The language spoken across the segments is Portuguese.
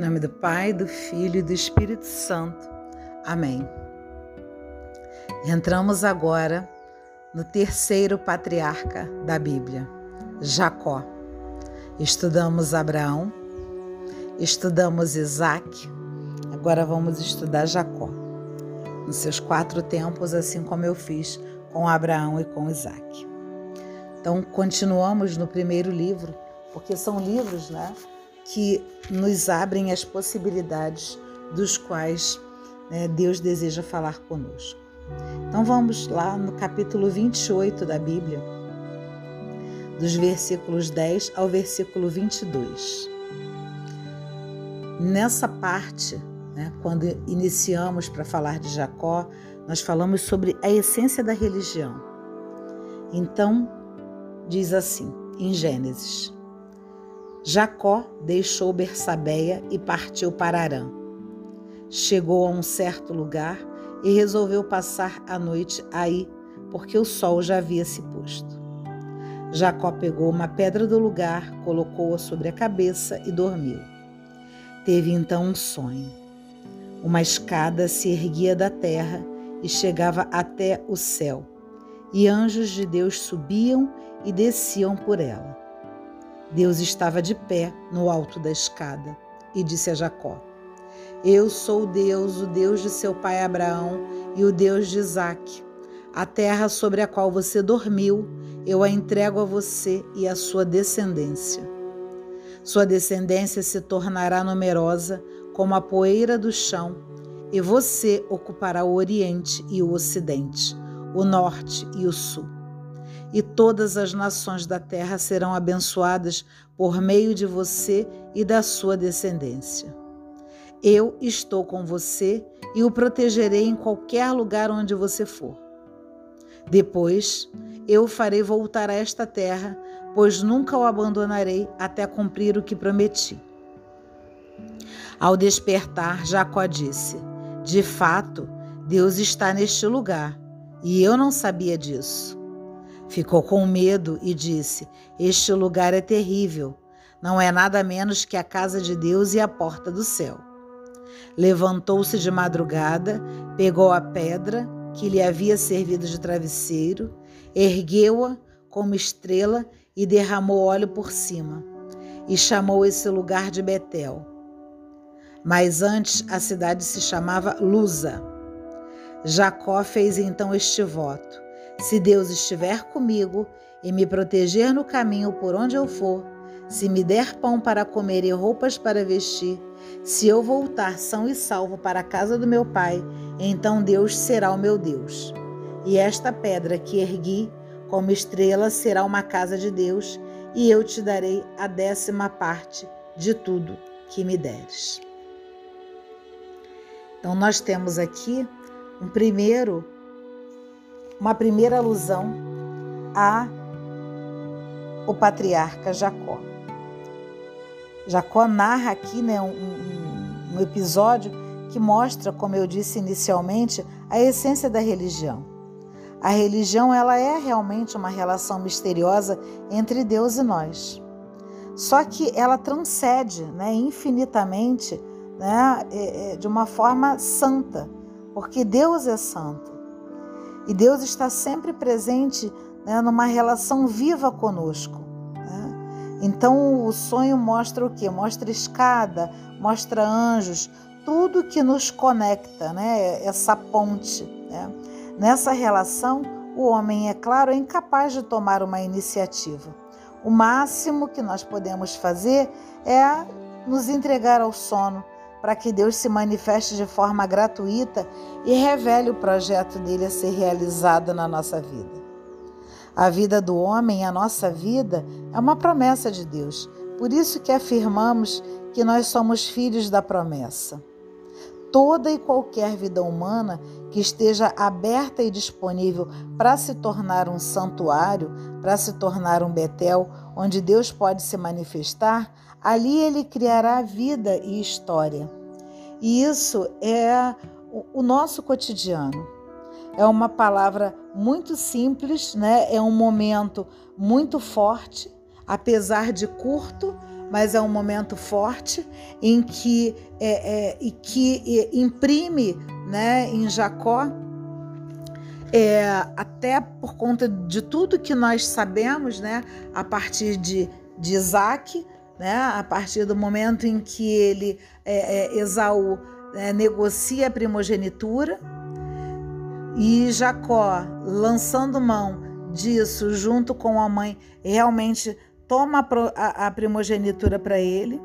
nome do Pai, do Filho e do Espírito Santo. Amém. Entramos agora no terceiro patriarca da Bíblia, Jacó. Estudamos Abraão, estudamos Isaac, agora vamos estudar Jacó, nos seus quatro tempos, assim como eu fiz com Abraão e com Isaac. Então, continuamos no primeiro livro, porque são livros, né? Que nos abrem as possibilidades dos quais né, Deus deseja falar conosco. Então vamos lá no capítulo 28 da Bíblia, dos versículos 10 ao versículo 22. Nessa parte, né, quando iniciamos para falar de Jacó, nós falamos sobre a essência da religião. Então, diz assim, em Gênesis: Jacó deixou Bersabeia e partiu para Arã. Chegou a um certo lugar e resolveu passar a noite aí, porque o sol já havia se posto. Jacó pegou uma pedra do lugar, colocou-a sobre a cabeça e dormiu. Teve então um sonho. Uma escada se erguia da terra e chegava até o céu, e anjos de Deus subiam e desciam por ela. Deus estava de pé no alto da escada e disse a Jacó: Eu sou Deus, o Deus de seu pai Abraão e o Deus de Isaque. A terra sobre a qual você dormiu, eu a entrego a você e à sua descendência. Sua descendência se tornará numerosa como a poeira do chão, e você ocupará o Oriente e o Ocidente, o Norte e o Sul e todas as nações da terra serão abençoadas por meio de você e da sua descendência. Eu estou com você e o protegerei em qualquer lugar onde você for. Depois, eu o farei voltar a esta terra, pois nunca o abandonarei até cumprir o que prometi. Ao despertar, Jacó disse: De fato, Deus está neste lugar, e eu não sabia disso. Ficou com medo e disse: Este lugar é terrível. Não é nada menos que a casa de Deus e a porta do céu. Levantou-se de madrugada, pegou a pedra que lhe havia servido de travesseiro, ergueu-a como estrela e derramou óleo por cima, e chamou esse lugar de Betel. Mas antes a cidade se chamava Luza. Jacó fez então este voto: se Deus estiver comigo e me proteger no caminho por onde eu for, se me der pão para comer e roupas para vestir, se eu voltar são e salvo para a casa do meu pai, então Deus será o meu Deus. E esta pedra que ergui como estrela será uma casa de Deus, e eu te darei a décima parte de tudo que me deres. Então, nós temos aqui um primeiro uma primeira alusão a o patriarca Jacó. Jacó narra aqui né, um, um, episódio que mostra, como eu disse inicialmente, a essência da religião. A religião ela é realmente uma relação misteriosa entre Deus e nós. Só que ela transcende né, infinitamente né, é, é, de uma forma santa, porque Deus é santo. E Deus está sempre presente né, numa relação viva conosco. Né? Então o sonho mostra o quê? Mostra escada, mostra anjos, tudo que nos conecta, né? essa ponte. Né? Nessa relação, o homem, é claro, é incapaz de tomar uma iniciativa. O máximo que nós podemos fazer é nos entregar ao sono, para que Deus se manifeste de forma gratuita e revele o projeto dele a ser realizado na nossa vida. A vida do homem, a nossa vida, é uma promessa de Deus. Por isso que afirmamos que nós somos filhos da promessa. Toda e qualquer vida humana que esteja aberta e disponível para se tornar um santuário, para se tornar um Betel, onde Deus pode se manifestar, ali ele criará vida e história. E isso é o nosso cotidiano. É uma palavra muito simples, né? É um momento muito forte, apesar de curto, mas é um momento forte em que, é, é, e que imprime né, em Jacó, é, até por conta de tudo que nós sabemos, né, a partir de, de Isaac, né, a partir do momento em que ele, é, é, Esaú, né, negocia a primogenitura, e Jacó, lançando mão disso junto com a mãe, realmente toma a, a primogenitura para ele,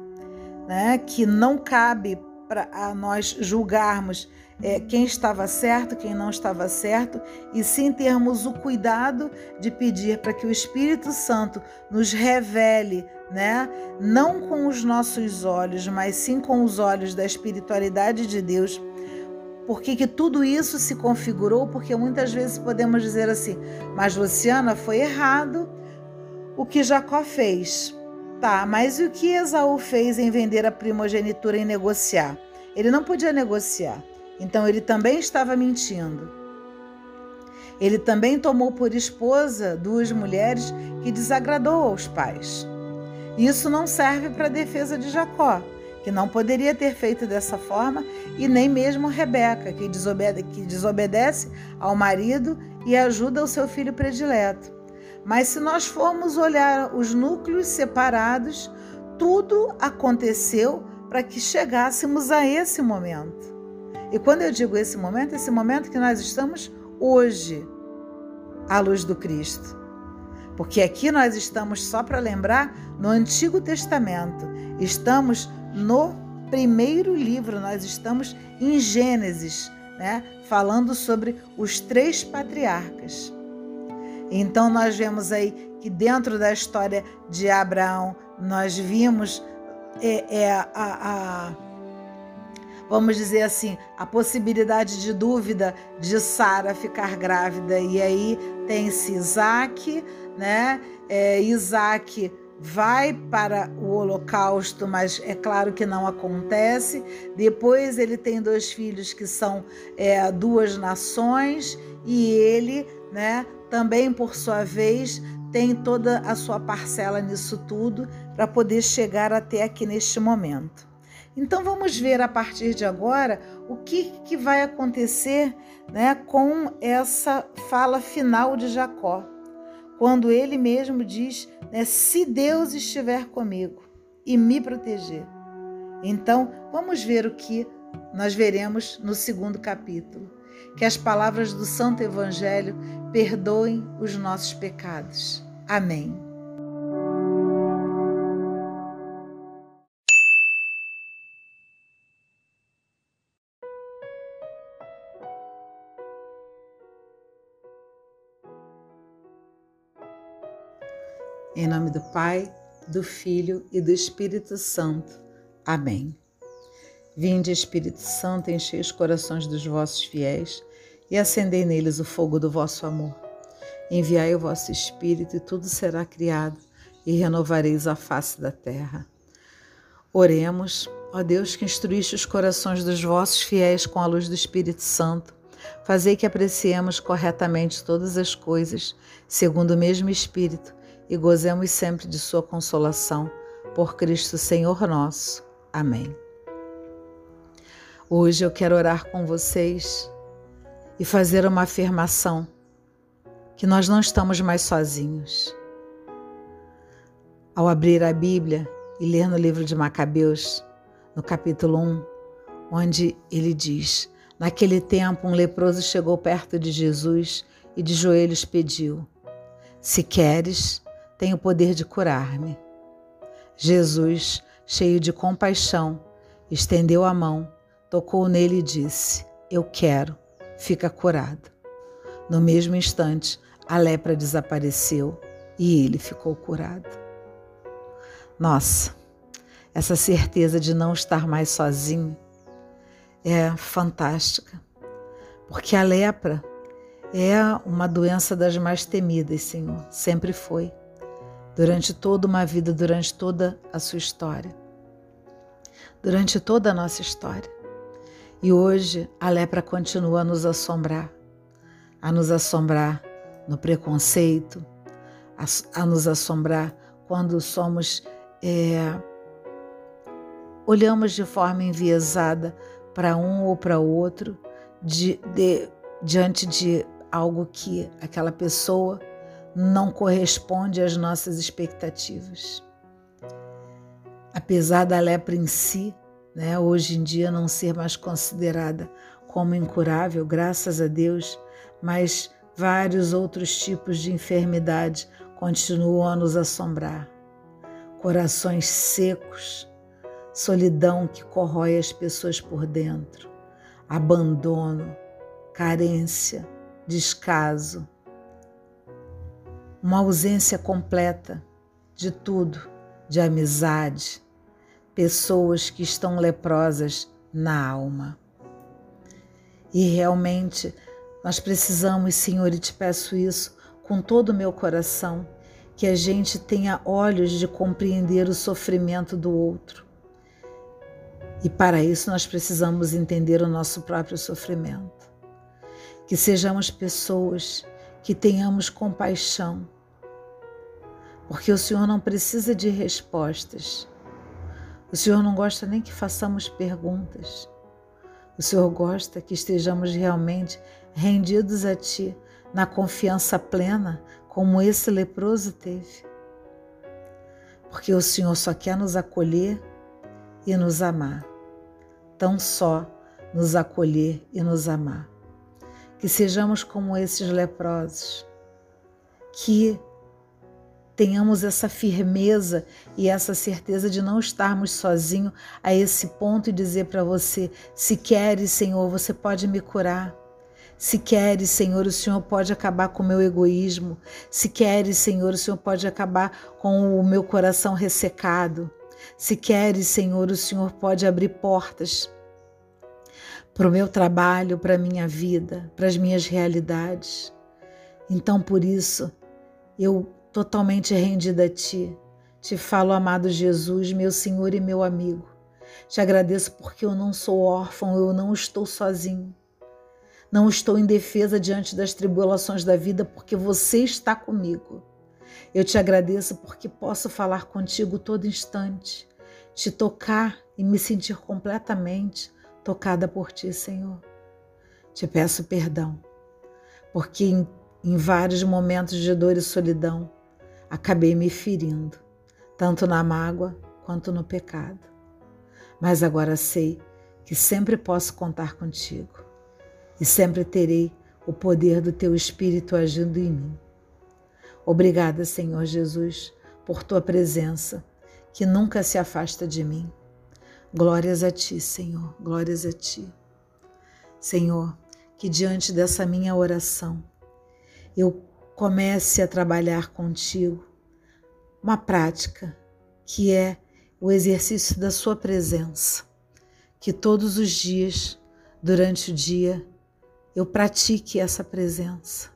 né? que não cabe para nós julgarmos é, quem estava certo, quem não estava certo, e sim termos o cuidado de pedir para que o Espírito Santo nos revele, né? não com os nossos olhos, mas sim com os olhos da espiritualidade de Deus por que, que tudo isso se configurou? Porque muitas vezes podemos dizer assim, mas Luciana, foi errado o que Jacó fez. Tá, mas o que Esaú fez em vender a primogenitura e negociar? Ele não podia negociar, então ele também estava mentindo. Ele também tomou por esposa duas mulheres que desagradou aos pais. Isso não serve para a defesa de Jacó que não poderia ter feito dessa forma, e nem mesmo Rebeca, que desobedece, que desobedece ao marido e ajuda o seu filho predileto. Mas se nós formos olhar os núcleos separados, tudo aconteceu para que chegássemos a esse momento. E quando eu digo esse momento, esse momento que nós estamos hoje, à luz do Cristo. Porque aqui nós estamos, só para lembrar, no Antigo Testamento. Estamos no primeiro livro, nós estamos em Gênesis, né? falando sobre os três patriarcas. Então nós vemos aí que dentro da história de Abraão, nós vimos é, é a, a, vamos dizer assim, a possibilidade de dúvida de Sara ficar grávida. E aí tem-se Isaac, né? É, Isaac vai para o holocausto, mas é claro que não acontece. Depois ele tem dois filhos que são é, duas nações e ele, né, também por sua vez tem toda a sua parcela nisso tudo para poder chegar até aqui neste momento. Então vamos ver a partir de agora o que, que vai acontecer né, com essa fala final de Jacó quando ele mesmo diz: né, se Deus estiver comigo e me proteger. Então, vamos ver o que nós veremos no segundo capítulo. Que as palavras do Santo Evangelho perdoem os nossos pecados. Amém. Em nome do Pai, do Filho e do Espírito Santo. Amém. Vinde, Espírito Santo, enchei os corações dos vossos fiéis e acendei neles o fogo do vosso amor. Enviai o vosso Espírito e tudo será criado e renovareis a face da terra. Oremos, ó Deus que instruíste os corações dos vossos fiéis com a luz do Espírito Santo. Fazei que apreciemos corretamente todas as coisas, segundo o mesmo Espírito e gozemos sempre de Sua consolação. Por Cristo Senhor nosso. Amém. Hoje eu quero orar com vocês e fazer uma afirmação que nós não estamos mais sozinhos. Ao abrir a Bíblia e ler no livro de Macabeus, no capítulo 1, onde ele diz: Naquele tempo, um leproso chegou perto de Jesus e de joelhos pediu: Se queres, tem o poder de curar-me. Jesus, cheio de compaixão, estendeu a mão, tocou nele e disse: Eu quero, fica curado. No mesmo instante, a lepra desapareceu e ele ficou curado. Nossa, essa certeza de não estar mais sozinho é fantástica, porque a lepra é uma doença das mais temidas, Senhor, sempre foi durante toda uma vida, durante toda a sua história, durante toda a nossa história. E hoje a lepra continua a nos assombrar, a nos assombrar no preconceito, a, a nos assombrar quando somos é, olhamos de forma enviesada para um ou para outro de, de, diante de algo que aquela pessoa não corresponde às nossas expectativas. Apesar da lepra em si, né, hoje em dia não ser mais considerada como incurável, graças a Deus, mas vários outros tipos de enfermidade continuam a nos assombrar. Corações secos, solidão que corrói as pessoas por dentro, abandono, carência, descaso, uma ausência completa de tudo, de amizade, pessoas que estão leprosas na alma. E realmente nós precisamos, Senhor, e te peço isso com todo o meu coração, que a gente tenha olhos de compreender o sofrimento do outro. E para isso nós precisamos entender o nosso próprio sofrimento. Que sejamos pessoas que tenhamos compaixão, porque o Senhor não precisa de respostas. O Senhor não gosta nem que façamos perguntas. O Senhor gosta que estejamos realmente rendidos a Ti, na confiança plena, como esse leproso teve. Porque o Senhor só quer nos acolher e nos amar. Tão só nos acolher e nos amar. Que sejamos como esses leprosos, que tenhamos essa firmeza e essa certeza de não estarmos sozinhos a esse ponto e dizer para você: se queres, Senhor, você pode me curar. Se queres, Senhor, o Senhor pode acabar com o meu egoísmo. Se queres, Senhor, o Senhor pode acabar com o meu coração ressecado. Se queres, Senhor, o Senhor pode abrir portas para o meu trabalho, para a minha vida, para as minhas realidades. Então, por isso, eu totalmente rendida a Ti. Te falo, amado Jesus, meu Senhor e meu amigo. Te agradeço porque eu não sou órfão, eu não estou sozinho. Não estou em defesa diante das tribulações da vida, porque você está comigo. Eu te agradeço porque posso falar contigo todo instante, te tocar e me sentir completamente tocada por ti, Senhor. Te peço perdão, porque em, em vários momentos de dor e solidão, acabei me ferindo, tanto na mágoa quanto no pecado. Mas agora sei que sempre posso contar contigo e sempre terei o poder do teu Espírito agindo em mim. Obrigada, Senhor Jesus, por tua presença, que nunca se afasta de mim. Glórias a ti, Senhor, glórias a ti. Senhor, que diante dessa minha oração eu comece a trabalhar contigo uma prática que é o exercício da sua presença. Que todos os dias, durante o dia, eu pratique essa presença.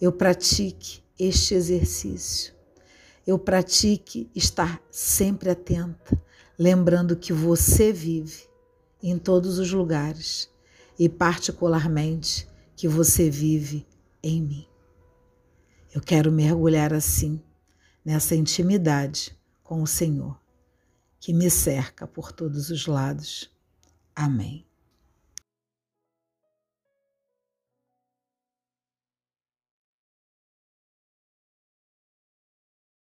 Eu pratique este exercício. Eu pratique estar sempre atenta, lembrando que você vive em todos os lugares e, particularmente, que você vive em mim. Eu quero mergulhar assim nessa intimidade com o Senhor, que me cerca por todos os lados. Amém.